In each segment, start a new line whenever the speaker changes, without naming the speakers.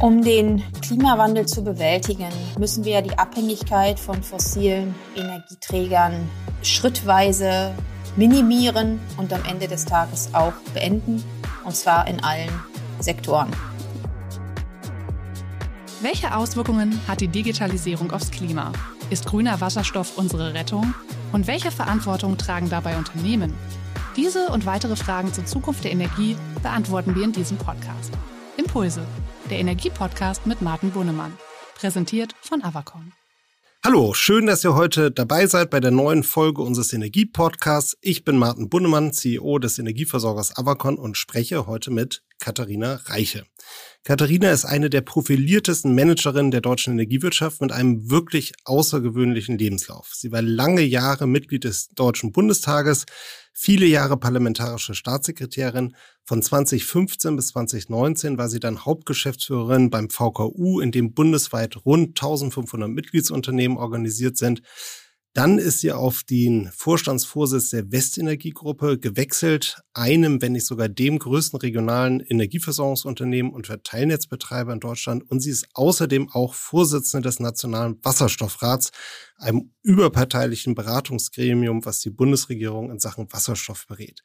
Um den Klimawandel zu bewältigen, müssen wir die Abhängigkeit von fossilen Energieträgern schrittweise minimieren und am Ende des Tages auch beenden, und zwar in allen Sektoren.
Welche Auswirkungen hat die Digitalisierung aufs Klima? Ist grüner Wasserstoff unsere Rettung? Und welche Verantwortung tragen dabei Unternehmen? Diese und weitere Fragen zur Zukunft der Energie beantworten wir in diesem Podcast. Impulse, der Energiepodcast mit Martin Bunnemann. Präsentiert von Avacon.
Hallo, schön, dass ihr heute dabei seid bei der neuen Folge unseres Energiepodcasts. Ich bin Martin Bunnemann, CEO des Energieversorgers Avacon und spreche heute mit Katharina Reiche. Katharina ist eine der profiliertesten Managerinnen der deutschen Energiewirtschaft mit einem wirklich außergewöhnlichen Lebenslauf. Sie war lange Jahre Mitglied des Deutschen Bundestages, viele Jahre parlamentarische Staatssekretärin. Von 2015 bis 2019 war sie dann Hauptgeschäftsführerin beim VKU, in dem bundesweit rund 1500 Mitgliedsunternehmen organisiert sind. Dann ist sie auf den Vorstandsvorsitz der Westenergiegruppe gewechselt, einem, wenn nicht sogar dem größten regionalen Energieversorgungsunternehmen und Verteilnetzbetreiber in Deutschland. Und sie ist außerdem auch Vorsitzende des Nationalen Wasserstoffrats, einem überparteilichen Beratungsgremium, was die Bundesregierung in Sachen Wasserstoff berät.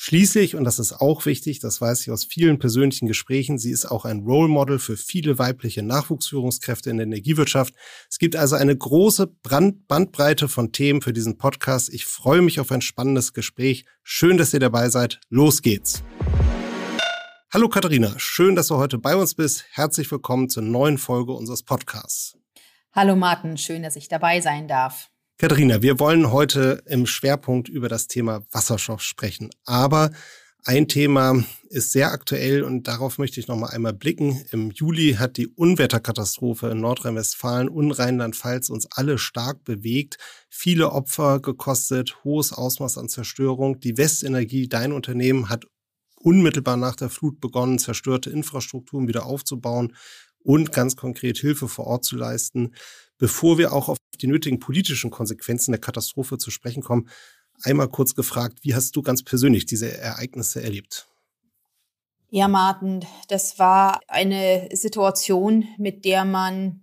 Schließlich, und das ist auch wichtig, das weiß ich aus vielen persönlichen Gesprächen, sie ist auch ein Role Model für viele weibliche Nachwuchsführungskräfte in der Energiewirtschaft. Es gibt also eine große Brand Bandbreite von Themen für diesen Podcast. Ich freue mich auf ein spannendes Gespräch. Schön, dass ihr dabei seid. Los geht's. Hallo Katharina, schön, dass du heute bei uns bist. Herzlich willkommen zur neuen Folge unseres Podcasts.
Hallo Martin, schön, dass ich dabei sein darf.
Katharina, wir wollen heute im Schwerpunkt über das Thema Wasserstoff sprechen. Aber ein Thema ist sehr aktuell und darauf möchte ich noch mal einmal blicken. Im Juli hat die Unwetterkatastrophe in Nordrhein-Westfalen und Rheinland-Pfalz uns alle stark bewegt, viele Opfer gekostet, hohes Ausmaß an Zerstörung. Die Westenergie, dein Unternehmen, hat unmittelbar nach der Flut begonnen, zerstörte Infrastrukturen wieder aufzubauen und ganz konkret Hilfe vor Ort zu leisten. Bevor wir auch auf die nötigen politischen Konsequenzen der Katastrophe zu sprechen kommen, einmal kurz gefragt, wie hast du ganz persönlich diese Ereignisse erlebt?
Ja, Martin, das war eine Situation, mit der man,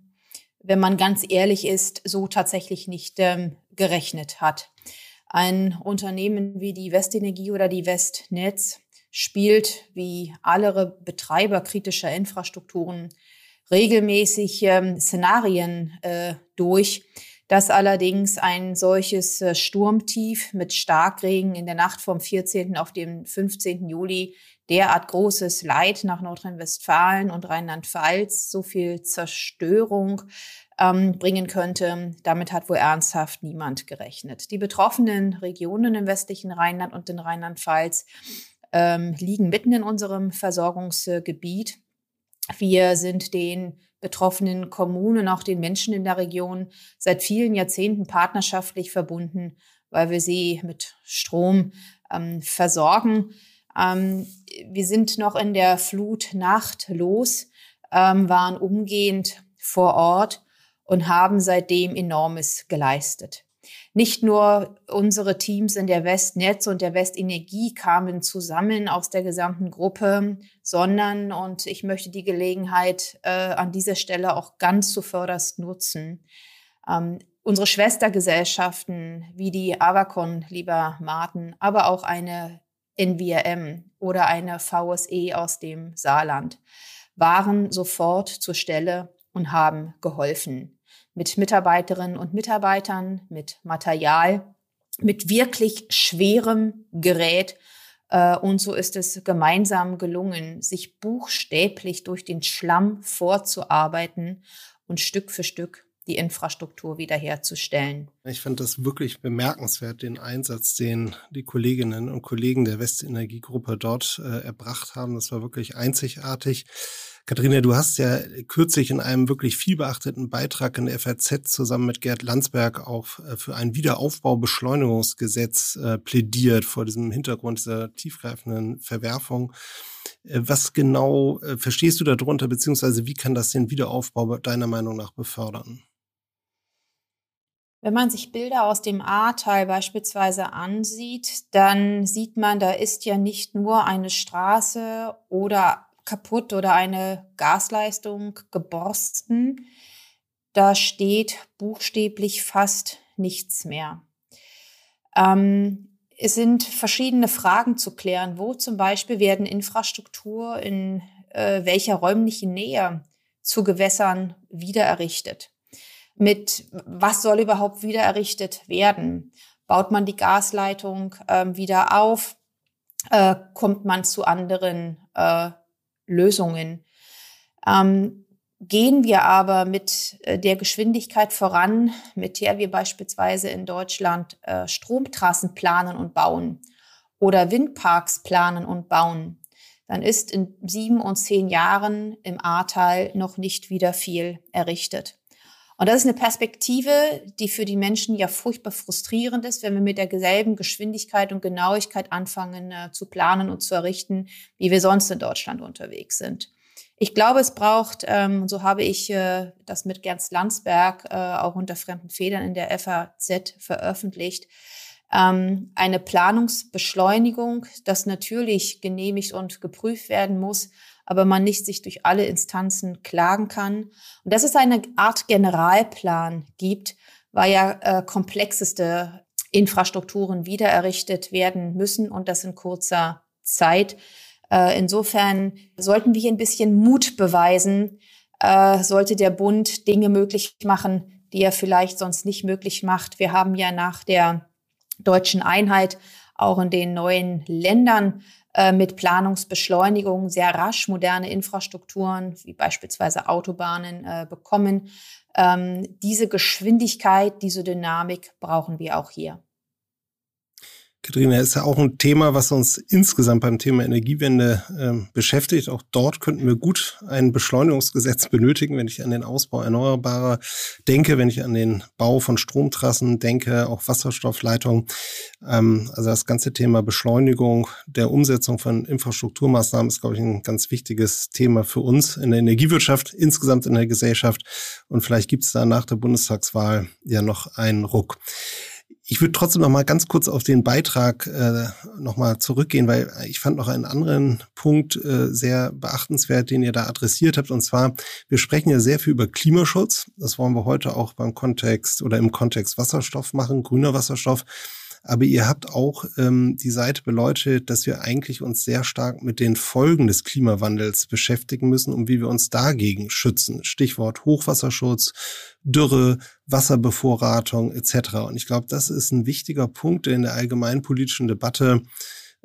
wenn man ganz ehrlich ist, so tatsächlich nicht ähm, gerechnet hat. Ein Unternehmen wie die Westenergie oder die Westnetz spielt wie alle Betreiber kritischer Infrastrukturen regelmäßig ähm, Szenarien äh, durch, dass allerdings ein solches äh, Sturmtief mit Starkregen in der Nacht vom 14. auf den 15. Juli derart großes Leid nach Nordrhein-Westfalen und Rheinland-Pfalz, so viel Zerstörung ähm, bringen könnte. Damit hat wohl ernsthaft niemand gerechnet. Die betroffenen Regionen im westlichen Rheinland und in Rheinland-Pfalz ähm, liegen mitten in unserem Versorgungsgebiet. Wir sind den betroffenen Kommunen, auch den Menschen in der Region seit vielen Jahrzehnten partnerschaftlich verbunden, weil wir sie mit Strom ähm, versorgen. Ähm, wir sind noch in der Flutnacht los, ähm, waren umgehend vor Ort und haben seitdem enormes geleistet. Nicht nur unsere Teams in der Westnetz und der Westenergie kamen zusammen aus der gesamten Gruppe, sondern, und ich möchte die Gelegenheit äh, an dieser Stelle auch ganz zuvörderst nutzen, ähm, unsere Schwestergesellschaften wie die Avacon, lieber Martin, aber auch eine NVRM oder eine VSE aus dem Saarland waren sofort zur Stelle und haben geholfen mit Mitarbeiterinnen und Mitarbeitern, mit Material, mit wirklich schwerem Gerät. Äh, und so ist es gemeinsam gelungen, sich buchstäblich durch den Schlamm vorzuarbeiten und Stück für Stück die Infrastruktur wiederherzustellen.
Ich fand das wirklich bemerkenswert, den Einsatz, den die Kolleginnen und Kollegen der Westenergiegruppe dort äh, erbracht haben. Das war wirklich einzigartig. Katharina, du hast ja kürzlich in einem wirklich viel beachteten Beitrag in der FAZ zusammen mit Gerd Landsberg auch äh, für ein Wiederaufbaubeschleunigungsgesetz äh, plädiert vor diesem Hintergrund dieser tiefgreifenden Verwerfung. Äh, was genau verstehst du darunter, beziehungsweise wie kann das den Wiederaufbau deiner Meinung nach befördern?
Wenn man sich Bilder aus dem Ahrtal beispielsweise ansieht, dann sieht man, da ist ja nicht nur eine Straße oder kaputt oder eine Gasleistung geborsten. Da steht buchstäblich fast nichts mehr. Ähm, es sind verschiedene Fragen zu klären. Wo zum Beispiel werden Infrastruktur in äh, welcher räumlichen Nähe zu Gewässern wiedererrichtet? Mit was soll überhaupt wiedererrichtet werden? Baut man die Gasleitung äh, wieder auf? Äh, kommt man zu anderen äh, Lösungen? Ähm, Gehen wir aber mit äh, der Geschwindigkeit voran, mit der wir beispielsweise in Deutschland äh, Stromtrassen planen und bauen oder Windparks planen und bauen, dann ist in sieben und zehn Jahren im Ahrtal noch nicht wieder viel errichtet. Und das ist eine Perspektive, die für die Menschen ja furchtbar frustrierend ist, wenn wir mit derselben Geschwindigkeit und Genauigkeit anfangen äh, zu planen und zu errichten, wie wir sonst in Deutschland unterwegs sind. Ich glaube, es braucht, ähm, so habe ich äh, das mit Gernst Landsberg äh, auch unter fremden Federn in der FAZ veröffentlicht, ähm, eine Planungsbeschleunigung, das natürlich genehmigt und geprüft werden muss, aber man nicht sich durch alle Instanzen klagen kann. Und dass es eine Art Generalplan gibt, weil ja äh, komplexeste Infrastrukturen wiedererrichtet werden müssen und das in kurzer Zeit. Äh, insofern sollten wir hier ein bisschen Mut beweisen, äh, sollte der Bund Dinge möglich machen, die er vielleicht sonst nicht möglich macht. Wir haben ja nach der deutschen Einheit auch in den neuen Ländern äh, mit Planungsbeschleunigung sehr rasch moderne Infrastrukturen wie beispielsweise Autobahnen äh, bekommen. Ähm, diese Geschwindigkeit, diese Dynamik brauchen wir auch hier.
Katharina, ist ja auch ein Thema, was uns insgesamt beim Thema Energiewende äh, beschäftigt. Auch dort könnten wir gut ein Beschleunigungsgesetz benötigen, wenn ich an den Ausbau erneuerbarer denke, wenn ich an den Bau von Stromtrassen denke, auch Wasserstoffleitungen. Ähm, also das ganze Thema Beschleunigung der Umsetzung von Infrastrukturmaßnahmen ist, glaube ich, ein ganz wichtiges Thema für uns in der Energiewirtschaft, insgesamt in der Gesellschaft. Und vielleicht gibt es da nach der Bundestagswahl ja noch einen Ruck. Ich würde trotzdem noch mal ganz kurz auf den Beitrag äh, noch mal zurückgehen, weil ich fand noch einen anderen Punkt äh, sehr beachtenswert, den ihr da adressiert habt. Und zwar, wir sprechen ja sehr viel über Klimaschutz. Das wollen wir heute auch beim Kontext oder im Kontext Wasserstoff machen, grüner Wasserstoff. Aber ihr habt auch ähm, die Seite beleuchtet, dass wir eigentlich uns sehr stark mit den Folgen des Klimawandels beschäftigen müssen und wie wir uns dagegen schützen. Stichwort Hochwasserschutz, Dürre, Wasserbevorratung etc. Und ich glaube, das ist ein wichtiger Punkt, der in der allgemeinpolitischen Debatte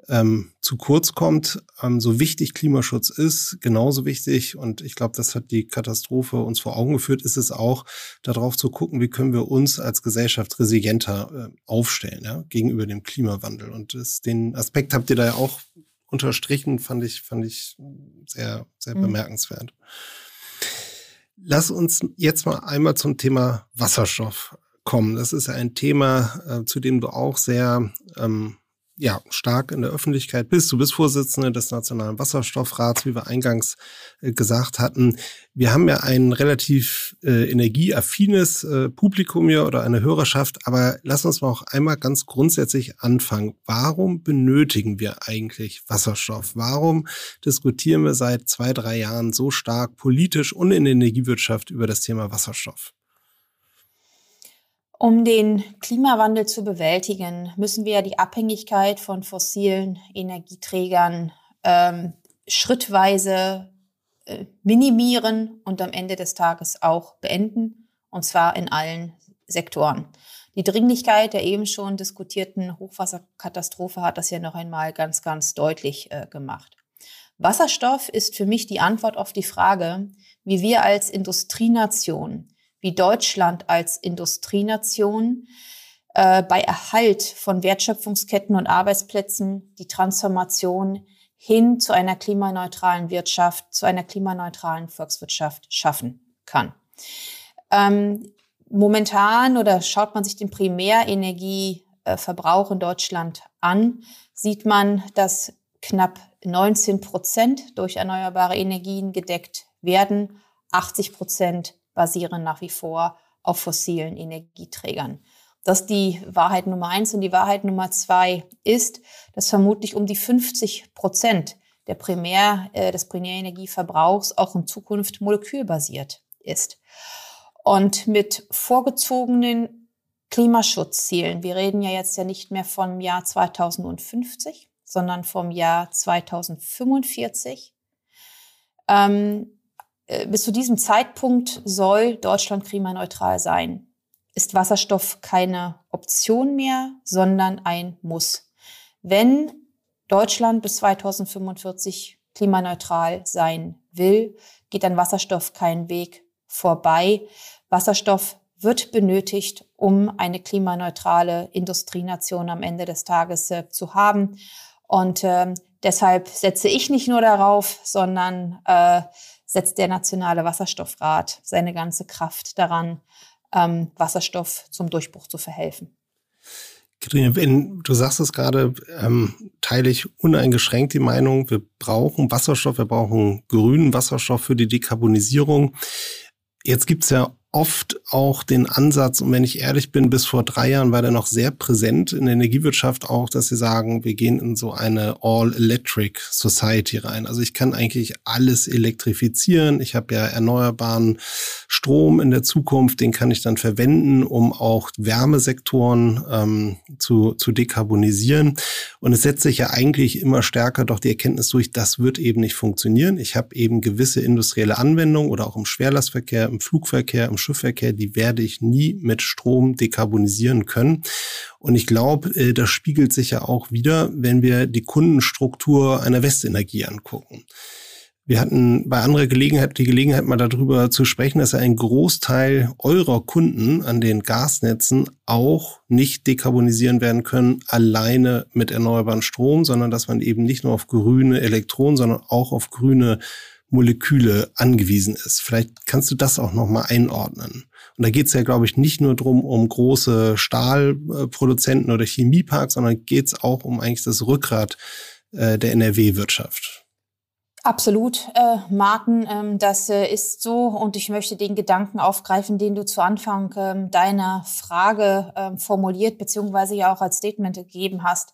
ähm, zu kurz kommt. Ähm, so wichtig Klimaschutz ist, genauso wichtig, und ich glaube, das hat die Katastrophe uns vor Augen geführt, ist es auch, darauf zu gucken, wie können wir uns als Gesellschaft resilienter äh, aufstellen ja, gegenüber dem Klimawandel. Und das, den Aspekt habt ihr da ja auch unterstrichen, fand ich, fand ich sehr, sehr mhm. bemerkenswert. Lass uns jetzt mal einmal zum Thema Wasserstoff kommen. Das ist ja ein Thema, äh, zu dem du auch sehr ähm, ja, stark in der Öffentlichkeit bist. Du bist Vorsitzende des Nationalen Wasserstoffrats, wie wir eingangs äh, gesagt hatten. Wir haben ja ein relativ äh, energieaffines äh, Publikum hier oder eine Hörerschaft, aber lass uns mal auch einmal ganz grundsätzlich anfangen. Warum benötigen wir eigentlich Wasserstoff? Warum diskutieren wir seit zwei, drei Jahren so stark politisch und in der Energiewirtschaft über das Thema Wasserstoff?
Um den Klimawandel zu bewältigen, müssen wir die Abhängigkeit von fossilen Energieträgern ähm, schrittweise äh, minimieren und am Ende des Tages auch beenden, und zwar in allen Sektoren. Die Dringlichkeit der eben schon diskutierten Hochwasserkatastrophe hat das ja noch einmal ganz, ganz deutlich äh, gemacht. Wasserstoff ist für mich die Antwort auf die Frage, wie wir als Industrienation wie Deutschland als Industrienation äh, bei Erhalt von Wertschöpfungsketten und Arbeitsplätzen die Transformation hin zu einer klimaneutralen Wirtschaft, zu einer klimaneutralen Volkswirtschaft schaffen kann. Ähm, momentan oder schaut man sich den Primärenergieverbrauch in Deutschland an, sieht man, dass knapp 19 Prozent durch erneuerbare Energien gedeckt werden, 80 Prozent basieren nach wie vor auf fossilen Energieträgern. Das ist die Wahrheit Nummer eins. Und die Wahrheit Nummer zwei ist, dass vermutlich um die 50 Prozent der Primär, äh, des Primärenergieverbrauchs auch in Zukunft molekülbasiert ist. Und mit vorgezogenen Klimaschutzzielen, wir reden ja jetzt ja nicht mehr vom Jahr 2050, sondern vom Jahr 2045, ähm, äh, bis zu diesem Zeitpunkt soll Deutschland klimaneutral sein. Ist Wasserstoff keine Option mehr, sondern ein Muss. Wenn Deutschland bis 2045 klimaneutral sein will, geht an Wasserstoff kein Weg vorbei. Wasserstoff wird benötigt, um eine klimaneutrale Industrienation am Ende des Tages äh, zu haben. Und äh, deshalb setze ich nicht nur darauf, sondern äh, setzt der Nationale Wasserstoffrat seine ganze Kraft daran, ähm, Wasserstoff zum Durchbruch zu verhelfen.
Wenn du sagst es gerade, ähm, teile ich uneingeschränkt die Meinung, wir brauchen Wasserstoff, wir brauchen grünen Wasserstoff für die Dekarbonisierung. Jetzt gibt's ja oft auch den Ansatz, und wenn ich ehrlich bin, bis vor drei Jahren war der noch sehr präsent in der Energiewirtschaft auch, dass sie sagen, wir gehen in so eine All-Electric Society rein. Also ich kann eigentlich alles elektrifizieren. Ich habe ja erneuerbaren Strom in der Zukunft, den kann ich dann verwenden, um auch Wärmesektoren ähm, zu, zu dekarbonisieren. Und es setzt sich ja eigentlich immer stärker doch die Erkenntnis durch, das wird eben nicht funktionieren. Ich habe eben gewisse industrielle Anwendungen oder auch im Schwerlastverkehr, im Flugverkehr, im Schiffverkehr, die werde ich nie mit Strom dekarbonisieren können. Und ich glaube, äh, das spiegelt sich ja auch wieder, wenn wir die Kundenstruktur einer Westenergie angucken. Wir hatten bei anderer Gelegenheit die Gelegenheit, mal darüber zu sprechen, dass ein Großteil eurer Kunden an den Gasnetzen auch nicht dekarbonisieren werden können, alleine mit erneuerbaren Strom, sondern dass man eben nicht nur auf grüne Elektronen, sondern auch auf grüne Moleküle angewiesen ist. Vielleicht kannst du das auch nochmal einordnen. Und da geht es ja, glaube ich, nicht nur drum um große Stahlproduzenten oder Chemieparks, sondern geht es auch um eigentlich das Rückgrat äh, der NRW-Wirtschaft.
Absolut, äh, Martin, ähm, das äh, ist so. Und ich möchte den Gedanken aufgreifen, den du zu Anfang ähm, deiner Frage ähm, formuliert, beziehungsweise ja auch als Statement gegeben hast.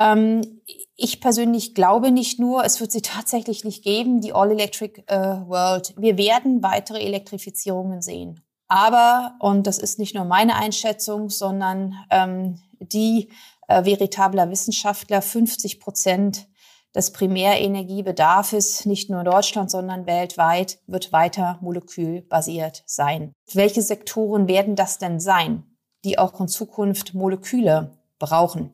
Ähm, ich persönlich glaube nicht nur, es wird sie tatsächlich nicht geben, die All-Electric äh, World. Wir werden weitere Elektrifizierungen sehen. Aber, und das ist nicht nur meine Einschätzung, sondern ähm, die äh, veritabler Wissenschaftler, 50 Prozent des Primärenergiebedarfs, nicht nur in Deutschland, sondern weltweit, wird weiter molekülbasiert sein. Welche Sektoren werden das denn sein, die auch in Zukunft Moleküle brauchen?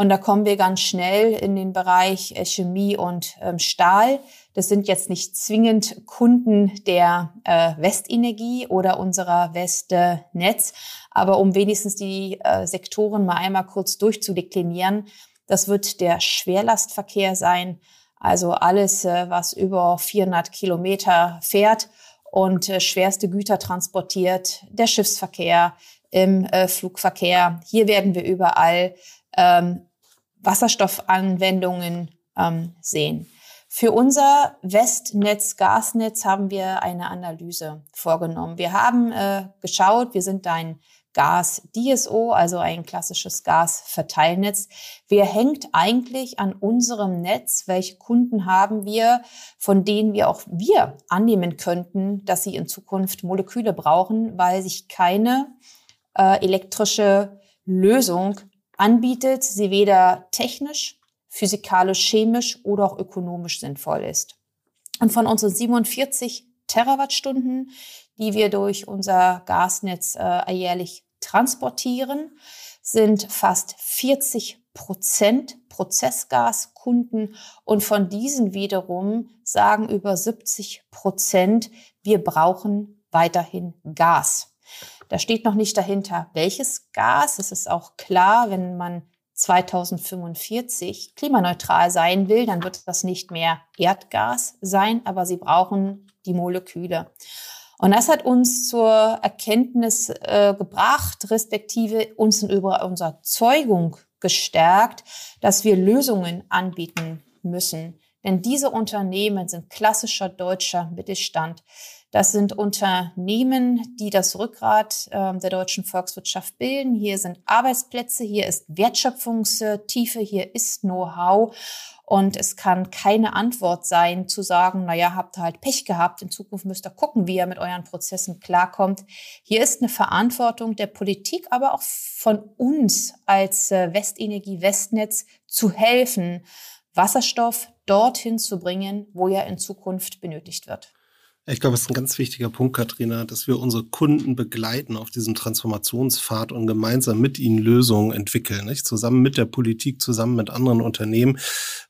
Und da kommen wir ganz schnell in den Bereich äh, Chemie und ähm, Stahl. Das sind jetzt nicht zwingend Kunden der äh, Westenergie oder unserer Westnetz. Aber um wenigstens die äh, Sektoren mal einmal kurz durchzudeklinieren, das wird der Schwerlastverkehr sein. Also alles, äh, was über 400 Kilometer fährt und äh, schwerste Güter transportiert, der Schiffsverkehr, im äh, Flugverkehr. Hier werden wir überall ähm, Wasserstoffanwendungen ähm, sehen. Für unser Westnetz, Gasnetz haben wir eine Analyse vorgenommen. Wir haben äh, geschaut, wir sind ein Gas-DSO, also ein klassisches Gasverteilnetz. Wer hängt eigentlich an unserem Netz? Welche Kunden haben wir, von denen wir auch wir annehmen könnten, dass sie in Zukunft Moleküle brauchen, weil sich keine äh, elektrische Lösung anbietet, sie weder technisch, physikalisch, chemisch oder auch ökonomisch sinnvoll ist. Und von unseren 47 Terawattstunden, die wir durch unser Gasnetz äh, jährlich transportieren, sind fast 40 Prozent Prozessgaskunden und von diesen wiederum sagen über 70 Prozent, wir brauchen weiterhin Gas. Da steht noch nicht dahinter, welches Gas. Es ist auch klar, wenn man 2045 klimaneutral sein will, dann wird das nicht mehr Erdgas sein, aber sie brauchen die Moleküle. Und das hat uns zur Erkenntnis äh, gebracht, respektive uns in unserer Zeugung gestärkt, dass wir Lösungen anbieten müssen. Denn diese Unternehmen sind klassischer deutscher Mittelstand Das sind Unternehmen, die das Rückgrat äh, der deutschen Volkswirtschaft bilden. Hier sind Arbeitsplätze, hier ist Wertschöpfungstiefe, hier ist Know-how. Und es kann keine Antwort sein, zu sagen, na ja, habt ihr halt Pech gehabt. In Zukunft müsst ihr gucken, wie ihr mit euren Prozessen klarkommt. Hier ist eine Verantwortung der Politik, aber auch von uns als äh, Westenergie Westnetz zu helfen, Wasserstoff dorthin zu bringen, wo er in Zukunft benötigt wird.
Ich glaube, es ist ein ganz wichtiger Punkt, Katrina, dass wir unsere Kunden begleiten auf diesem Transformationspfad und gemeinsam mit ihnen Lösungen entwickeln, nicht? zusammen mit der Politik, zusammen mit anderen Unternehmen,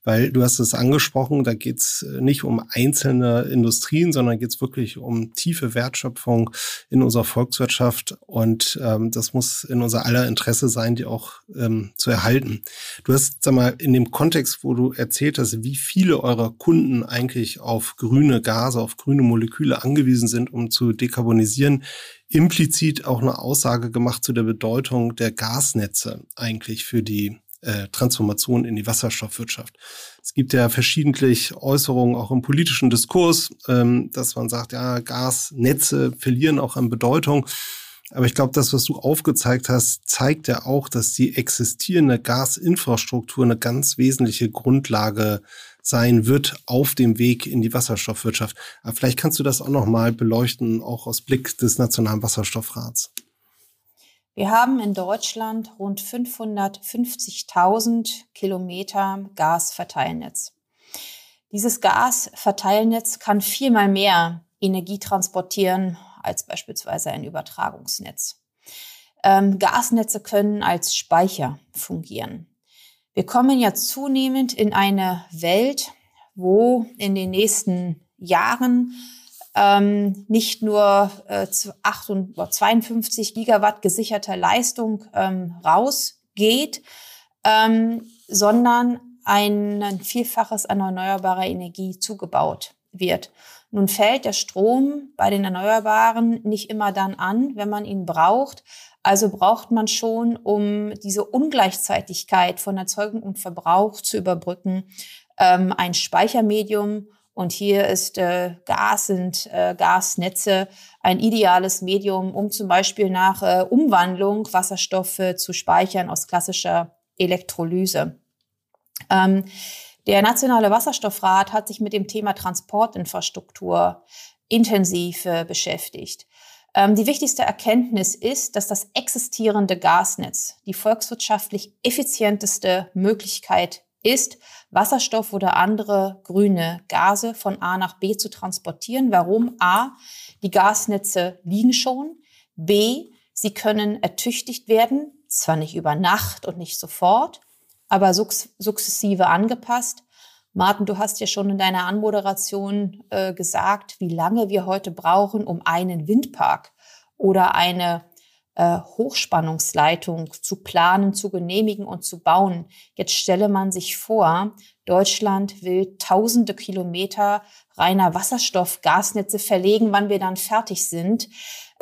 weil du hast es angesprochen, da geht es nicht um einzelne Industrien, sondern geht es wirklich um tiefe Wertschöpfung in unserer Volkswirtschaft und ähm, das muss in unser aller Interesse sein, die auch ähm, zu erhalten. Du hast, sag mal, in dem Kontext, wo du erzählt hast, wie viele eurer Kunden eigentlich auf grüne Gase, auf grüne Moleküle Moleküle angewiesen sind, um zu dekarbonisieren, implizit auch eine Aussage gemacht zu der Bedeutung der Gasnetze eigentlich für die äh, Transformation in die Wasserstoffwirtschaft. Es gibt ja verschiedentlich Äußerungen auch im politischen Diskurs, ähm, dass man sagt, ja, Gasnetze verlieren auch an Bedeutung. Aber ich glaube, das, was du aufgezeigt hast, zeigt ja auch, dass die existierende Gasinfrastruktur eine ganz wesentliche Grundlage sein wird auf dem Weg in die Wasserstoffwirtschaft. Aber vielleicht kannst du das auch noch mal beleuchten, auch aus Blick des Nationalen Wasserstoffrats.
Wir haben in Deutschland rund 550.000 Kilometer Gasverteilnetz. Dieses Gasverteilnetz kann viermal mehr Energie transportieren als beispielsweise ein Übertragungsnetz. Ähm, Gasnetze können als Speicher fungieren. Wir kommen ja zunehmend in eine Welt, wo in den nächsten Jahren ähm, nicht nur äh, 52 Gigawatt gesicherter Leistung ähm, rausgeht, ähm, sondern ein Vielfaches an erneuerbarer Energie zugebaut wird. Nun fällt der Strom bei den Erneuerbaren nicht immer dann an, wenn man ihn braucht, also braucht man schon, um diese Ungleichzeitigkeit von Erzeugung und Verbrauch zu überbrücken, ähm, ein Speichermedium. Und hier ist äh, Gas, sind äh, Gasnetze ein ideales Medium, um zum Beispiel nach äh, Umwandlung Wasserstoffe zu speichern aus klassischer Elektrolyse. Ähm, der Nationale Wasserstoffrat hat sich mit dem Thema Transportinfrastruktur intensiv äh, beschäftigt. Ähm, die wichtigste Erkenntnis ist, dass das existierende Gasnetz die volkswirtschaftlich effizienteste Möglichkeit ist, Wasserstoff oder andere grüne Gase von A nach B zu transportieren. Warum? A, die Gasnetze liegen schon. B, sie können ertüchtigt werden, zwar nicht über Nacht und nicht sofort, aber sukzessive angepasst. Martin, du hast ja schon in deiner Anmoderation äh, gesagt, wie lange wir heute brauchen, um einen Windpark oder eine äh, Hochspannungsleitung zu planen, zu genehmigen und zu bauen. Jetzt stelle man sich vor, Deutschland will tausende Kilometer reiner Wasserstoff-Gasnetze verlegen, wann wir dann fertig sind.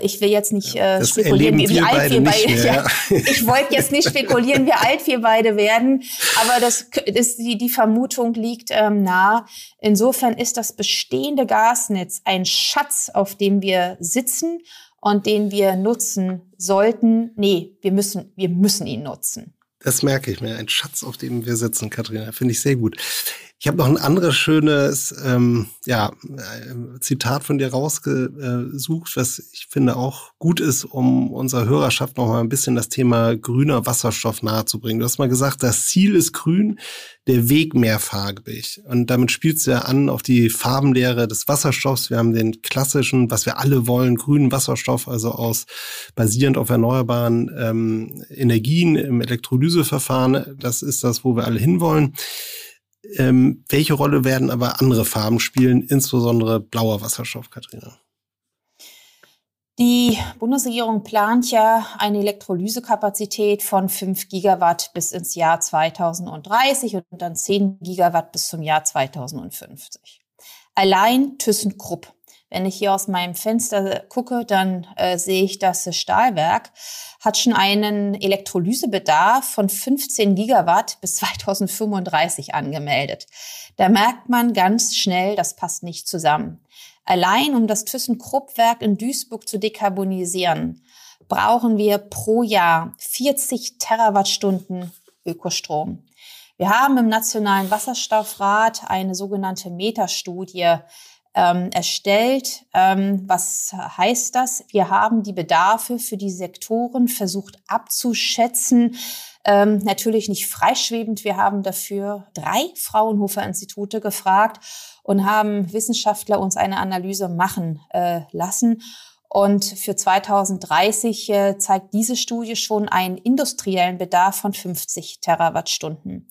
Ich will jetzt nicht äh, spekulieren, wie, wie alt wir beide. Mehr, ja. ich wollte jetzt nicht spekulieren, wie alt wir beide werden, aber das, das die, die Vermutung liegt ähm, nah. Insofern ist das bestehende Gasnetz ein Schatz, auf dem wir sitzen und den wir nutzen sollten. Nee, wir müssen, wir müssen ihn nutzen.
Das merke ich mir. Ein Schatz, auf dem wir sitzen, Katharina. Finde ich sehr gut. Ich habe noch ein anderes schönes ähm, ja, äh, Zitat von dir rausgesucht, was ich finde auch gut ist, um unserer Hörerschaft noch mal ein bisschen das Thema grüner Wasserstoff nahezubringen. Du hast mal gesagt, das Ziel ist grün, der Weg mehrfarbig. Und damit spielst du ja an auf die Farbenlehre des Wasserstoffs. Wir haben den klassischen, was wir alle wollen, grünen Wasserstoff, also aus basierend auf erneuerbaren ähm, Energien im Elektrolyseverfahren. Das ist das, wo wir alle hinwollen. Ähm, welche Rolle werden aber andere Farben spielen, insbesondere blauer Wasserstoff, Katharina?
Die Bundesregierung plant ja eine Elektrolysekapazität von 5 Gigawatt bis ins Jahr 2030 und dann 10 Gigawatt bis zum Jahr 2050. Allein ThyssenKrupp wenn ich hier aus meinem Fenster gucke, dann äh, sehe ich, dass das Stahlwerk hat schon einen Elektrolysebedarf von 15 Gigawatt bis 2035 angemeldet. Da merkt man ganz schnell, das passt nicht zusammen. Allein um das ThyssenKrupp-Werk in Duisburg zu dekarbonisieren, brauchen wir pro Jahr 40 Terawattstunden Ökostrom. Wir haben im Nationalen Wasserstoffrat eine sogenannte Metastudie ähm, erstellt. Ähm, was heißt das? Wir haben die Bedarfe für die Sektoren versucht abzuschätzen. Ähm, natürlich nicht freischwebend. Wir haben dafür drei Fraunhofer-Institute gefragt und haben Wissenschaftler uns eine Analyse machen äh, lassen. Und für 2030 äh, zeigt diese Studie schon einen industriellen Bedarf von 50 Terawattstunden.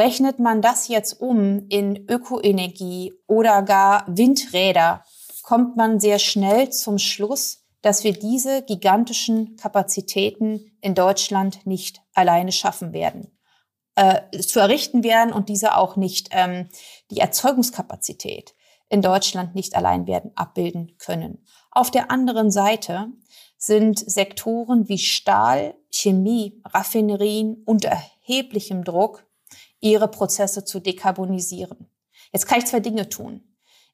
Rechnet man das jetzt um in Ökoenergie oder gar Windräder, kommt man sehr schnell zum Schluss, dass wir diese gigantischen Kapazitäten in Deutschland nicht alleine schaffen werden äh, zu errichten werden und diese auch nicht ähm, die Erzeugungskapazität in Deutschland nicht allein werden abbilden können. Auf der anderen Seite sind Sektoren wie Stahl, Chemie, Raffinerien unter erheblichem Druck, ihre Prozesse zu dekarbonisieren. Jetzt kann ich zwei Dinge tun.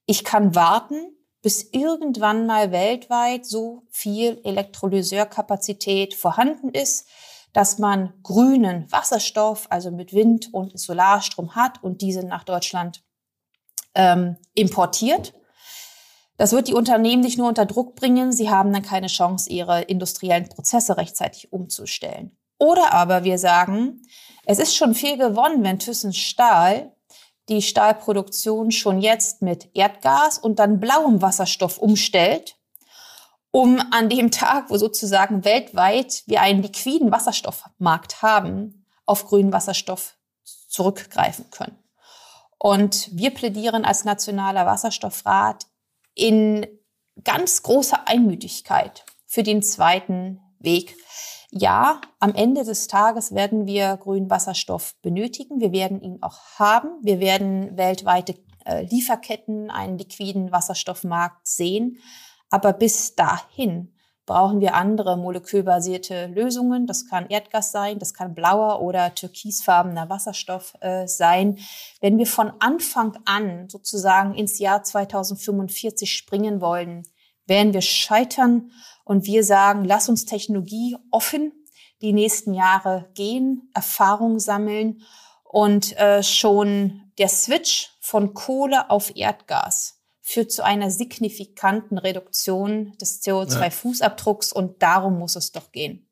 Ich kann warten, bis irgendwann mal weltweit so viel Elektrolyseurkapazität vorhanden ist, dass man grünen Wasserstoff, also mit Wind und Solarstrom hat und diese nach Deutschland ähm, importiert. Das wird die Unternehmen nicht nur unter Druck bringen, sie haben dann keine Chance, ihre industriellen Prozesse rechtzeitig umzustellen. Oder aber wir sagen, es ist schon viel gewonnen, wenn Thyssen Stahl die Stahlproduktion schon jetzt mit Erdgas und dann blauem Wasserstoff umstellt um an dem Tag, wo sozusagen weltweit wir einen liquiden Wasserstoffmarkt haben, auf grünen Wasserstoff zurückgreifen können. Und wir plädieren als Nationaler Wasserstoffrat in ganz großer Einmütigkeit für den zweiten Weg. Ja, am Ende des Tages werden wir grünen Wasserstoff benötigen. Wir werden ihn auch haben. Wir werden weltweite äh, Lieferketten, einen liquiden Wasserstoffmarkt sehen. Aber bis dahin brauchen wir andere molekülbasierte Lösungen. Das kann Erdgas sein, das kann blauer oder türkisfarbener Wasserstoff äh, sein. Wenn wir von Anfang an sozusagen ins Jahr 2045 springen wollen, werden wir scheitern und wir sagen, lass uns Technologie offen die nächsten Jahre gehen, Erfahrung sammeln und äh, schon der Switch von Kohle auf Erdgas führt zu einer signifikanten Reduktion des CO2-Fußabdrucks und darum muss es doch gehen.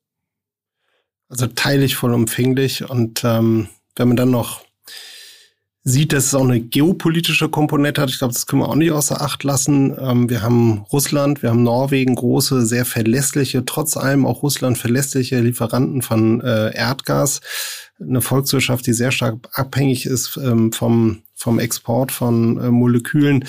Also teile ich vollumfänglich und ähm, wenn man dann noch sieht, dass es auch eine geopolitische Komponente hat. Ich glaube, das können wir auch nicht außer Acht lassen. Ähm, wir haben Russland, wir haben Norwegen, große, sehr verlässliche, trotz allem auch Russland verlässliche Lieferanten von äh, Erdgas. Eine Volkswirtschaft, die sehr stark abhängig ist ähm, vom, vom Export von äh, Molekülen.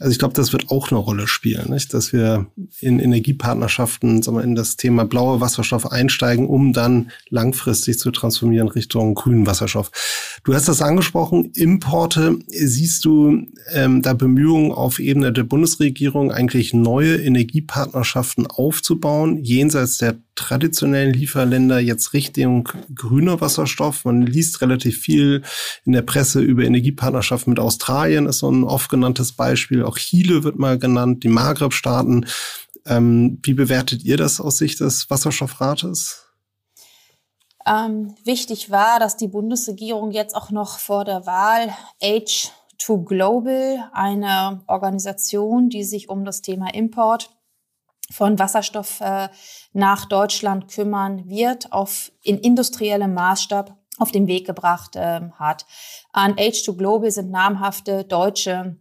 Also ich glaube, das wird auch eine Rolle spielen, nicht? dass wir in Energiepartnerschaften sagen wir, in das Thema blauer Wasserstoff einsteigen, um dann langfristig zu transformieren Richtung grünen Wasserstoff. Du hast das angesprochen, Importe. Siehst du ähm, da Bemühungen auf Ebene der Bundesregierung, eigentlich neue Energiepartnerschaften aufzubauen, jenseits der traditionellen Lieferländer jetzt Richtung grüner Wasserstoff. Man liest relativ viel in der Presse über Energiepartnerschaften mit Australien, ist so ein oft genanntes Beispiel. Auch Chile wird mal genannt, die Maghreb-Staaten. Ähm, wie bewertet ihr das aus Sicht des Wasserstoffrates?
Ähm, wichtig war, dass die Bundesregierung jetzt auch noch vor der Wahl Age2 Global, eine Organisation, die sich um das Thema Import von Wasserstoff äh, nach Deutschland kümmern wird, auf in industriellem Maßstab auf den Weg gebracht äh, hat. An H2 Global sind namhafte deutsche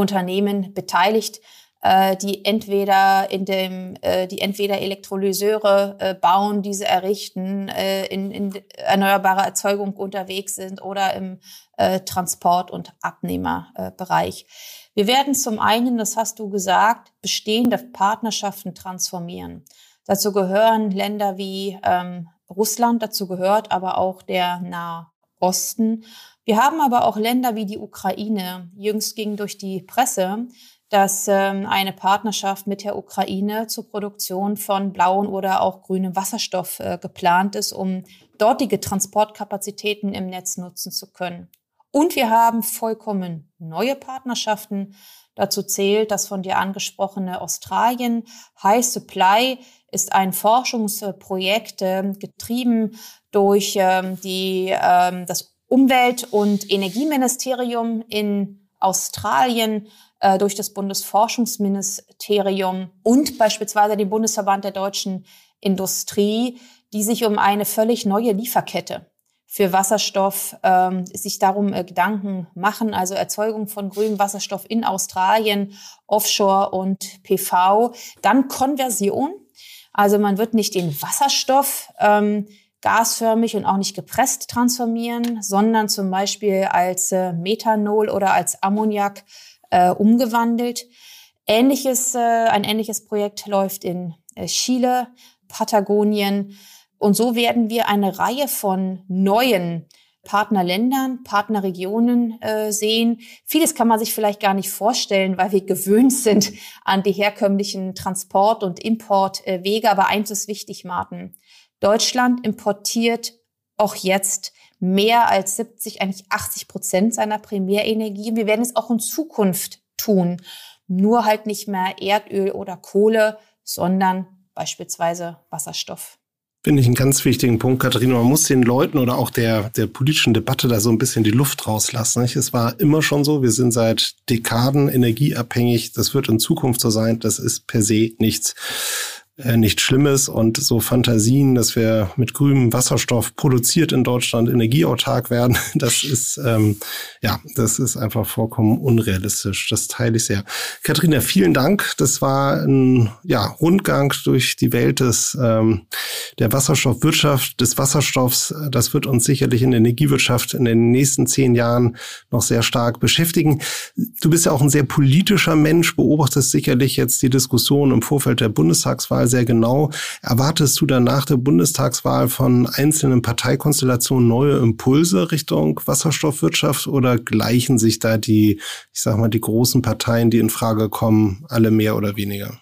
Unternehmen beteiligt, äh, die entweder in dem, äh, die entweder Elektrolyseure äh, bauen, diese errichten, äh, in, in erneuerbare Erzeugung unterwegs sind oder im äh, Transport- und Abnehmerbereich. Wir werden zum einen, das hast du gesagt, bestehende Partnerschaften transformieren. Dazu gehören Länder wie ähm, Russland, dazu gehört aber auch der Nahe Osten. Wir haben aber auch Länder wie die Ukraine. Jüngst ging durch die Presse, dass ähm, eine Partnerschaft mit der Ukraine zur Produktion von blauen oder auch grünem Wasserstoff äh, geplant ist, um dortige Transportkapazitäten im Netz nutzen zu können. Und wir haben vollkommen neue Partnerschaften. Dazu zählt das von dir angesprochene Australien. High Supply ist ein Forschungsprojekt äh, getrieben durch ähm, die, ähm, das Umwelt- und Energieministerium in Australien, äh, durch das Bundesforschungsministerium und beispielsweise den Bundesverband der deutschen Industrie, die sich um eine völlig neue Lieferkette für Wasserstoff ähm, sich darum äh, Gedanken machen, also Erzeugung von grünem Wasserstoff in Australien, Offshore und PV, dann Konversion. Also man wird nicht den Wasserstoff ähm, gasförmig und auch nicht gepresst transformieren, sondern zum Beispiel als äh, Methanol oder als Ammoniak äh, umgewandelt. Ähnliches, äh, ein ähnliches Projekt läuft in äh, Chile, Patagonien. Und so werden wir eine Reihe von neuen Partnerländern, Partnerregionen äh, sehen. Vieles kann man sich vielleicht gar nicht vorstellen, weil wir gewöhnt sind an die herkömmlichen Transport- und Importwege. Aber eins ist wichtig, Martin. Deutschland importiert auch jetzt mehr als 70, eigentlich 80 Prozent seiner Primärenergie. Wir werden es auch in Zukunft tun. Nur halt nicht mehr Erdöl oder Kohle, sondern beispielsweise Wasserstoff.
Finde ich einen ganz wichtigen Punkt, Katharina. Man muss den Leuten oder auch der, der politischen Debatte da so ein bisschen die Luft rauslassen. Es war immer schon so, wir sind seit Dekaden energieabhängig. Das wird in Zukunft so sein. Das ist per se nichts äh, nichts Schlimmes und so Fantasien, dass wir mit grünem Wasserstoff produziert in Deutschland energieautark werden, das ist ähm, ja, das ist einfach vollkommen unrealistisch. Das teile ich sehr. Katharina, vielen Dank. Das war ein ja, Rundgang durch die Welt des ähm, der Wasserstoffwirtschaft, des Wasserstoffs. Das wird uns sicherlich in der Energiewirtschaft in den nächsten zehn Jahren noch sehr stark beschäftigen. Du bist ja auch ein sehr politischer Mensch, beobachtest sicherlich jetzt die Diskussion im Vorfeld der Bundestagswahl sehr genau. Erwartest du dann nach der Bundestagswahl von einzelnen Parteikonstellationen neue Impulse Richtung Wasserstoffwirtschaft oder gleichen sich da die, ich sag mal, die großen Parteien, die in Frage kommen, alle mehr oder weniger?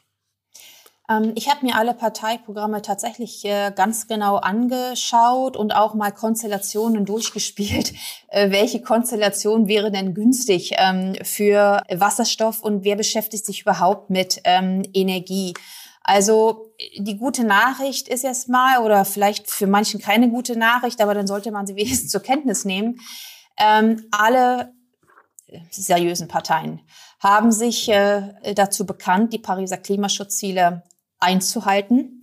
Ähm, ich habe mir alle Parteiprogramme tatsächlich äh, ganz genau angeschaut und auch mal Konstellationen durchgespielt. Äh, welche Konstellation wäre denn günstig ähm, für Wasserstoff und wer beschäftigt sich überhaupt mit ähm, Energie? Also die gute Nachricht ist erstmal, oder vielleicht für manchen keine gute Nachricht, aber dann sollte man sie wenigstens zur Kenntnis nehmen. Ähm, alle seriösen Parteien haben sich äh, dazu bekannt, die Pariser Klimaschutzziele einzuhalten.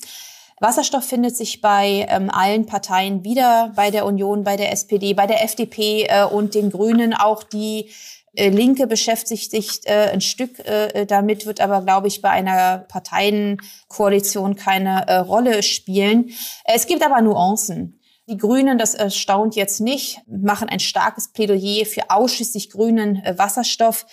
Wasserstoff findet sich bei ähm, allen Parteien wieder, bei der Union, bei der SPD, bei der FDP äh, und den Grünen. Auch die äh, Linke beschäftigt sich äh, ein Stück äh, damit, wird aber, glaube ich, bei einer Parteienkoalition keine äh, Rolle spielen. Es gibt aber Nuancen. Die Grünen, das erstaunt jetzt nicht, machen ein starkes Plädoyer für ausschließlich grünen äh, Wasserstoff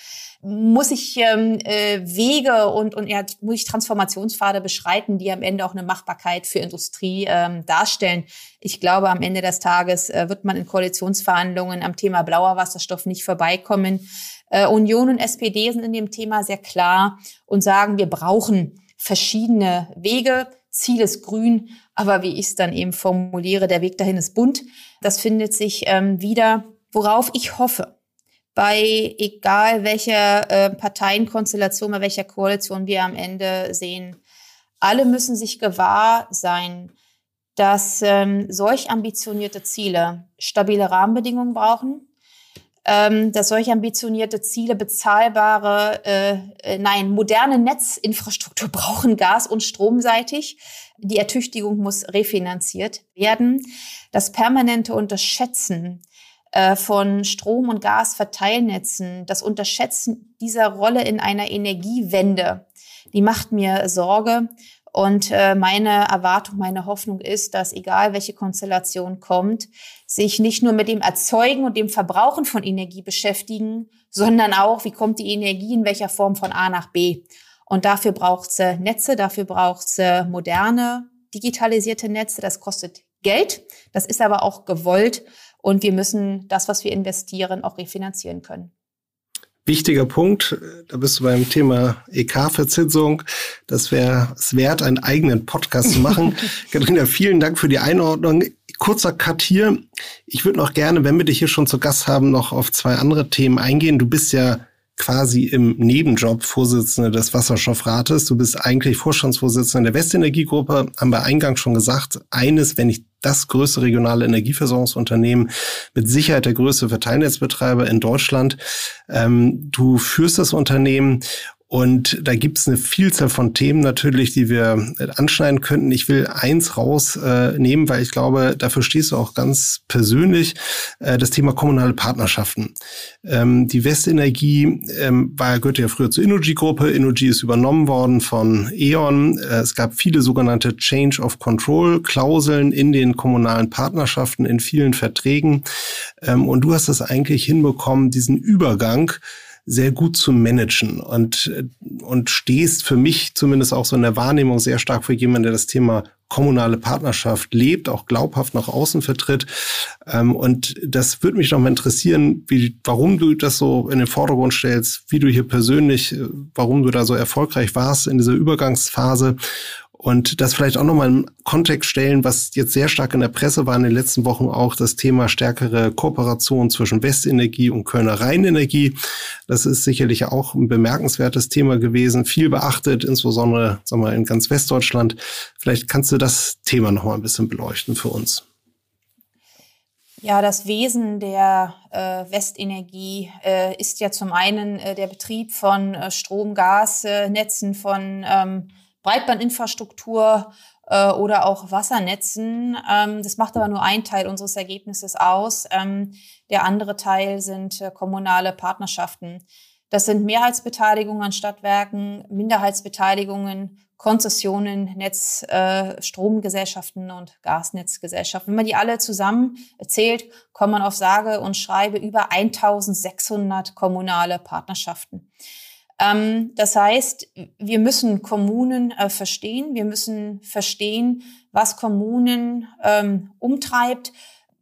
muss ich ähm, äh, Wege und, und ja, muss ich Transformationspfade beschreiten, die am Ende auch eine Machbarkeit für Industrie ähm, darstellen. Ich glaube, am Ende des Tages äh, wird man in Koalitionsverhandlungen am Thema blauer Wasserstoff nicht vorbeikommen. Äh, Union und SPD sind in dem Thema sehr klar und sagen, wir brauchen verschiedene Wege. Ziel ist grün, aber wie ich es dann eben formuliere, der Weg dahin ist bunt. Das findet sich ähm, wieder, worauf ich hoffe bei egal welcher äh, Parteienkonstellation, bei welcher Koalition wir am Ende sehen. Alle müssen sich gewahr sein, dass ähm, solch ambitionierte Ziele stabile Rahmenbedingungen brauchen, ähm, dass solch ambitionierte Ziele bezahlbare, äh, äh, nein, moderne Netzinfrastruktur brauchen, gas- und stromseitig. Die Ertüchtigung muss refinanziert werden. Das permanente Unterschätzen von Strom- und Gasverteilnetzen, das Unterschätzen dieser Rolle in einer Energiewende, die macht mir Sorge. Und äh, meine Erwartung, meine Hoffnung ist, dass egal welche Konstellation kommt, sich nicht nur mit dem Erzeugen und dem Verbrauchen von Energie beschäftigen, sondern auch, wie kommt die Energie in welcher Form von A nach B. Und dafür braucht es Netze, dafür braucht es moderne, digitalisierte Netze. Das kostet Geld, das ist aber auch gewollt. Und wir müssen das, was wir investieren, auch refinanzieren können.
Wichtiger Punkt, da bist du beim Thema EK-Verzinsung. Das wäre es wert, einen eigenen Podcast zu machen. Katharina, vielen Dank für die Einordnung. kurzer Cut hier. Ich würde noch gerne, wenn wir dich hier schon zu Gast haben, noch auf zwei andere Themen eingehen. Du bist ja quasi im Nebenjob Vorsitzende des Wasserstoffrates. Du bist eigentlich Vorstandsvorsitzender der Westenergiegruppe, haben wir eingangs schon gesagt, eines, wenn nicht das größte regionale Energieversorgungsunternehmen, mit Sicherheit der größte Verteilnetzbetreiber in Deutschland. Ähm, du führst das Unternehmen und da gibt es eine Vielzahl von Themen natürlich, die wir äh, anschneiden könnten. Ich will eins rausnehmen, äh, weil ich glaube, dafür stehst du auch ganz persönlich, äh, das Thema kommunale Partnerschaften. Ähm, die Westenergie ähm, war, gehörte ja früher zur Innogy-Gruppe. Innogy ist übernommen worden von E.ON. Äh, es gab viele sogenannte Change of Control-Klauseln in den kommunalen Partnerschaften, in vielen Verträgen. Ähm, und du hast das eigentlich hinbekommen, diesen Übergang sehr gut zu managen und, und stehst für mich zumindest auch so in der Wahrnehmung sehr stark für jemanden, der das Thema kommunale Partnerschaft lebt, auch glaubhaft nach außen vertritt. Ähm, und das würde mich noch mal interessieren, wie, warum du das so in den Vordergrund stellst, wie du hier persönlich, äh, warum du da so erfolgreich warst in dieser Übergangsphase und das vielleicht auch nochmal im Kontext stellen, was jetzt sehr stark in der Presse war in den letzten Wochen auch das Thema stärkere Kooperation zwischen Westenergie und Kölner Rheinenergie. Das ist sicherlich auch ein bemerkenswertes Thema gewesen, viel beachtet, insbesondere sagen wir, in ganz Westdeutschland. Vielleicht kannst du das Thema nochmal ein bisschen beleuchten für uns.
Ja, das Wesen der äh, Westenergie äh, ist ja zum einen äh, der Betrieb von äh, Strom, Gas, äh, Netzen, von ähm, Breitbandinfrastruktur äh, oder auch Wassernetzen. Ähm, das macht aber nur ein Teil unseres Ergebnisses aus. Ähm, der andere Teil sind äh, kommunale Partnerschaften. Das sind Mehrheitsbeteiligungen an Stadtwerken, Minderheitsbeteiligungen, Konzessionen, Netz, äh, Stromgesellschaften und Gasnetzgesellschaften. Wenn man die alle zusammen zählt, kommt man auf sage und schreibe über 1600 kommunale Partnerschaften. Ähm, das heißt, wir müssen Kommunen äh, verstehen. Wir müssen verstehen, was Kommunen ähm, umtreibt.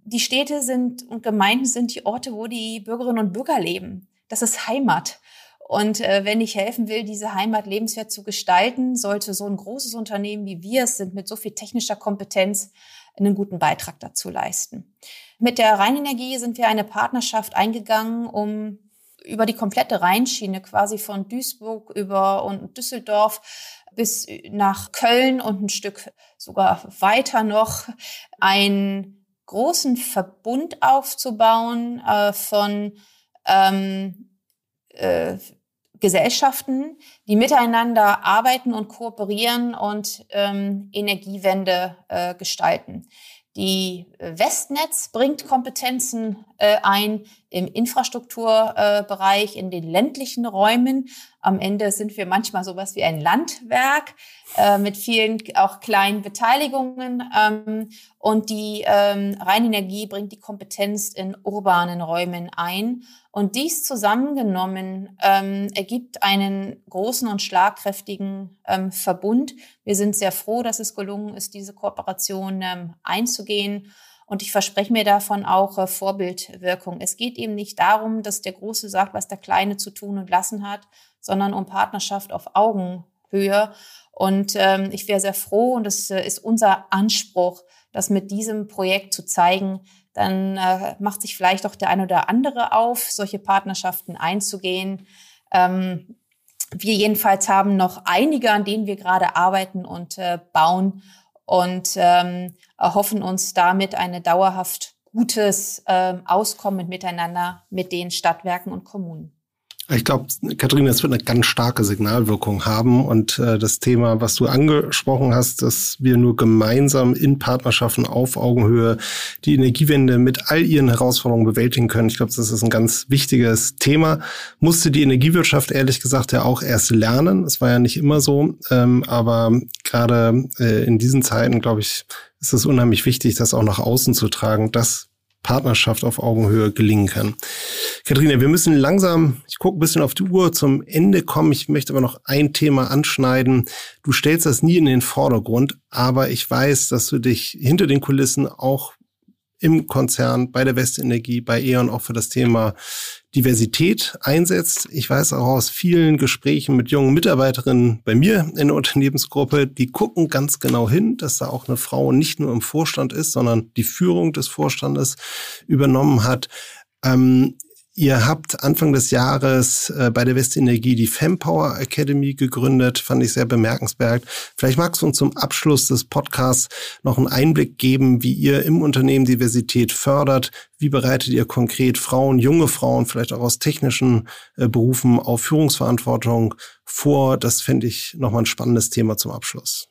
Die Städte sind und Gemeinden sind die Orte, wo die Bürgerinnen und Bürger leben. Das ist Heimat. Und äh, wenn ich helfen will, diese Heimat lebenswert zu gestalten, sollte so ein großes Unternehmen wie wir es sind, mit so viel technischer Kompetenz, einen guten Beitrag dazu leisten. Mit der Rheinenergie sind wir eine Partnerschaft eingegangen, um über die komplette Rheinschiene, quasi von Duisburg über und Düsseldorf bis nach Köln und ein Stück sogar weiter noch, einen großen Verbund aufzubauen äh, von ähm, äh, Gesellschaften, die miteinander arbeiten und kooperieren und ähm, Energiewende äh, gestalten. Die Westnetz bringt Kompetenzen äh, ein im Infrastrukturbereich, in den ländlichen Räumen. Am Ende sind wir manchmal sowas wie ein Landwerk äh, mit vielen auch kleinen Beteiligungen. Ähm, und die ähm, Rheinenergie bringt die Kompetenz in urbanen Räumen ein. Und dies zusammengenommen ähm, ergibt einen großen und schlagkräftigen ähm, Verbund. Wir sind sehr froh, dass es gelungen ist, diese Kooperation ähm, einzugehen. Und ich verspreche mir davon auch äh, Vorbildwirkung. Es geht eben nicht darum, dass der Große sagt, was der Kleine zu tun und lassen hat, sondern um Partnerschaft auf Augenhöhe. Und ähm, ich wäre sehr froh, und es äh, ist unser Anspruch, das mit diesem Projekt zu zeigen, dann äh, macht sich vielleicht auch der ein oder andere auf, solche Partnerschaften einzugehen. Ähm, wir jedenfalls haben noch einige, an denen wir gerade arbeiten und äh, bauen und ähm, erhoffen uns damit eine dauerhaft gutes äh, Auskommen miteinander mit den Stadtwerken und Kommunen.
Ich glaube, Katharina, es wird eine ganz starke Signalwirkung haben. Und äh, das Thema, was du angesprochen hast, dass wir nur gemeinsam in Partnerschaften auf Augenhöhe die Energiewende mit all ihren Herausforderungen bewältigen können. Ich glaube, das ist ein ganz wichtiges Thema. Musste die Energiewirtschaft ehrlich gesagt ja auch erst lernen. Es war ja nicht immer so. Ähm, aber gerade äh, in diesen Zeiten, glaube ich, ist es unheimlich wichtig, das auch nach außen zu tragen, dass Partnerschaft auf Augenhöhe gelingen kann. Katharina, wir müssen langsam, ich gucke ein bisschen auf die Uhr, zum Ende kommen. Ich möchte aber noch ein Thema anschneiden. Du stellst das nie in den Vordergrund, aber ich weiß, dass du dich hinter den Kulissen auch im Konzern, bei der Westenergie, bei E.ON auch für das Thema Diversität einsetzt. Ich weiß auch aus vielen Gesprächen mit jungen Mitarbeiterinnen bei mir in der Unternehmensgruppe, die gucken ganz genau hin, dass da auch eine Frau nicht nur im Vorstand ist, sondern die Führung des Vorstandes übernommen hat. Ähm, Ihr habt Anfang des Jahres äh, bei der Westenergie die Fempower Academy gegründet, fand ich sehr bemerkenswert. Vielleicht magst du uns zum Abschluss des Podcasts noch einen Einblick geben, wie ihr im Unternehmen Diversität fördert. Wie bereitet ihr konkret Frauen, junge Frauen, vielleicht auch aus technischen äh, Berufen auf Führungsverantwortung vor? Das fände ich nochmal ein spannendes Thema zum Abschluss.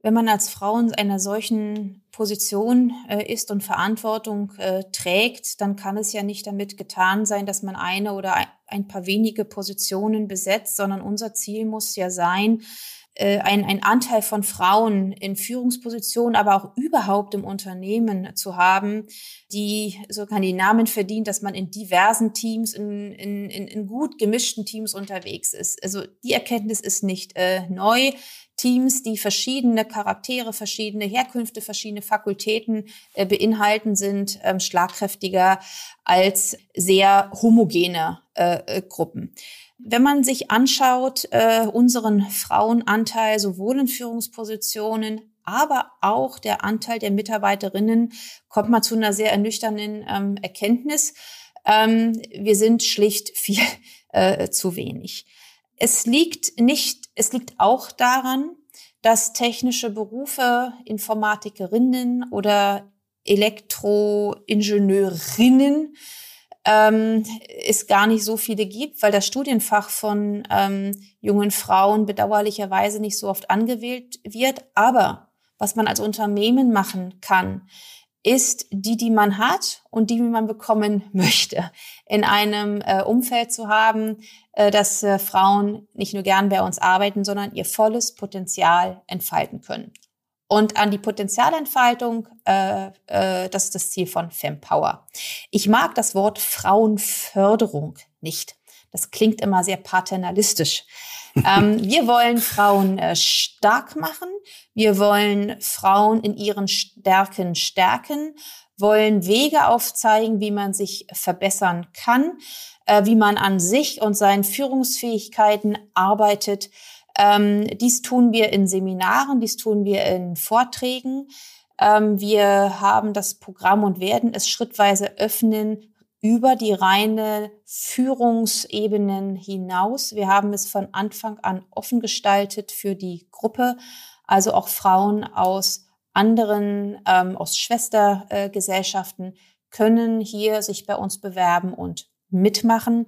Wenn man als Frau in einer solchen Position äh, ist und Verantwortung äh, trägt, dann kann es ja nicht damit getan sein, dass man eine oder ein, paar wenige Positionen besetzt, sondern unser Ziel muss ja sein, äh, ein, ein Anteil von Frauen in Führungspositionen, aber auch überhaupt im Unternehmen zu haben, die sogar die Namen verdient, dass man in diversen Teams, in, in, in gut gemischten Teams unterwegs ist. Also die Erkenntnis ist nicht äh, neu. Teams, die verschiedene Charaktere, verschiedene Herkünfte, verschiedene Fakultäten äh, beinhalten, sind ähm, schlagkräftiger als sehr homogene äh, äh, Gruppen. Wenn man sich anschaut, äh, unseren Frauenanteil sowohl in Führungspositionen, aber auch der Anteil der Mitarbeiterinnen, kommt man zu einer sehr ernüchternden ähm, Erkenntnis. Ähm, wir sind schlicht viel äh, zu wenig. Es liegt nicht, es liegt auch daran, dass technische Berufe, Informatikerinnen oder Elektroingenieurinnen ähm, es gar nicht so viele gibt, weil das Studienfach von ähm, jungen Frauen bedauerlicherweise nicht so oft angewählt wird. Aber was man als Unternehmen machen kann, ist die, die man hat und die, die man bekommen möchte, in einem äh, Umfeld zu haben, äh, dass äh, Frauen nicht nur gern bei uns arbeiten, sondern ihr volles Potenzial entfalten können. Und an die Potenzialentfaltung, äh, äh, das ist das Ziel von Fempower. Ich mag das Wort Frauenförderung nicht. Das klingt immer sehr paternalistisch. Ähm, wir wollen Frauen äh, stark machen. Wir wollen Frauen in ihren Stärken stärken, wollen Wege aufzeigen, wie man sich verbessern kann, äh, wie man an sich und seinen Führungsfähigkeiten arbeitet, ähm, dies tun wir in Seminaren, dies tun wir in Vorträgen. Ähm, wir haben das Programm und werden es schrittweise öffnen über die reine Führungsebenen hinaus. Wir haben es von Anfang an offen gestaltet für die Gruppe, also auch Frauen aus anderen, ähm, aus Schwestergesellschaften können hier sich bei uns bewerben und mitmachen.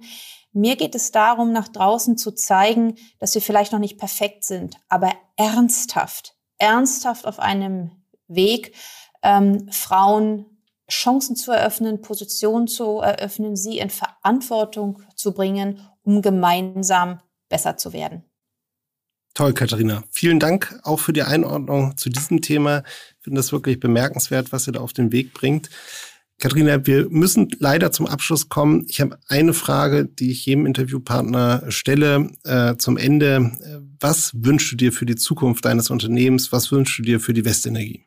Mir geht es darum, nach draußen zu zeigen, dass wir vielleicht noch nicht perfekt sind, aber ernsthaft, ernsthaft auf einem Weg, ähm, Frauen Chancen zu eröffnen, Positionen zu eröffnen, sie in Verantwortung zu bringen, um gemeinsam besser zu werden.
Toll, Katharina. Vielen Dank auch für die Einordnung zu diesem Thema. Ich finde das wirklich bemerkenswert, was ihr da auf den Weg bringt. Katharina, wir müssen leider zum Abschluss kommen. Ich habe eine Frage, die ich jedem Interviewpartner stelle äh, zum Ende. Was wünschst du dir für die Zukunft deines Unternehmens? Was wünschst du dir für die Westenergie?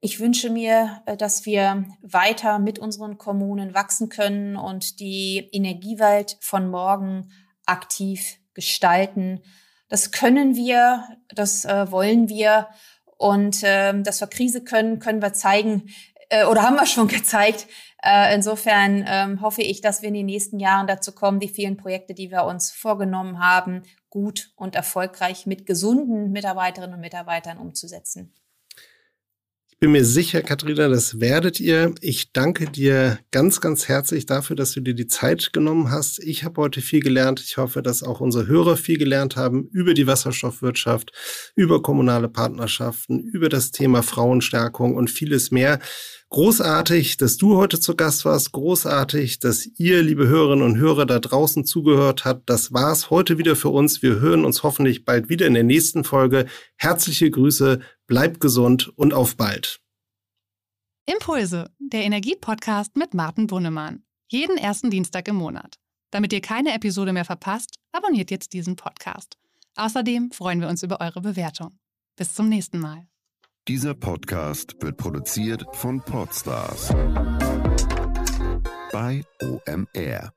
Ich wünsche mir, äh, dass wir weiter mit unseren Kommunen wachsen können und die Energiewelt von morgen aktiv gestalten. Das können wir, das äh, wollen wir. Und äh, dass wir Krise können, können wir zeigen, äh, oder haben wir schon gezeigt. Äh, insofern ähm, hoffe ich, dass wir in den nächsten Jahren dazu kommen, die vielen Projekte, die wir uns vorgenommen haben, gut und erfolgreich mit gesunden Mitarbeiterinnen und Mitarbeitern umzusetzen.
Bin mir sicher, Katharina, das werdet ihr. Ich danke dir ganz, ganz herzlich dafür, dass du dir die Zeit genommen hast. Ich habe heute viel gelernt. Ich hoffe, dass auch unsere Hörer viel gelernt haben über die Wasserstoffwirtschaft, über kommunale Partnerschaften, über das Thema Frauenstärkung und vieles mehr. Großartig, dass du heute zu Gast warst. Großartig, dass ihr, liebe Hörerinnen und Hörer, da draußen zugehört habt. Das war's heute wieder für uns. Wir hören uns hoffentlich bald wieder in der nächsten Folge. Herzliche Grüße, bleibt gesund und auf bald.
Impulse, der Energiepodcast mit Martin Bunnemann. Jeden ersten Dienstag im Monat. Damit ihr keine Episode mehr verpasst, abonniert jetzt diesen Podcast. Außerdem freuen wir uns über eure Bewertung. Bis zum nächsten Mal.
Dieser Podcast wird produziert von Podstars bei OMR.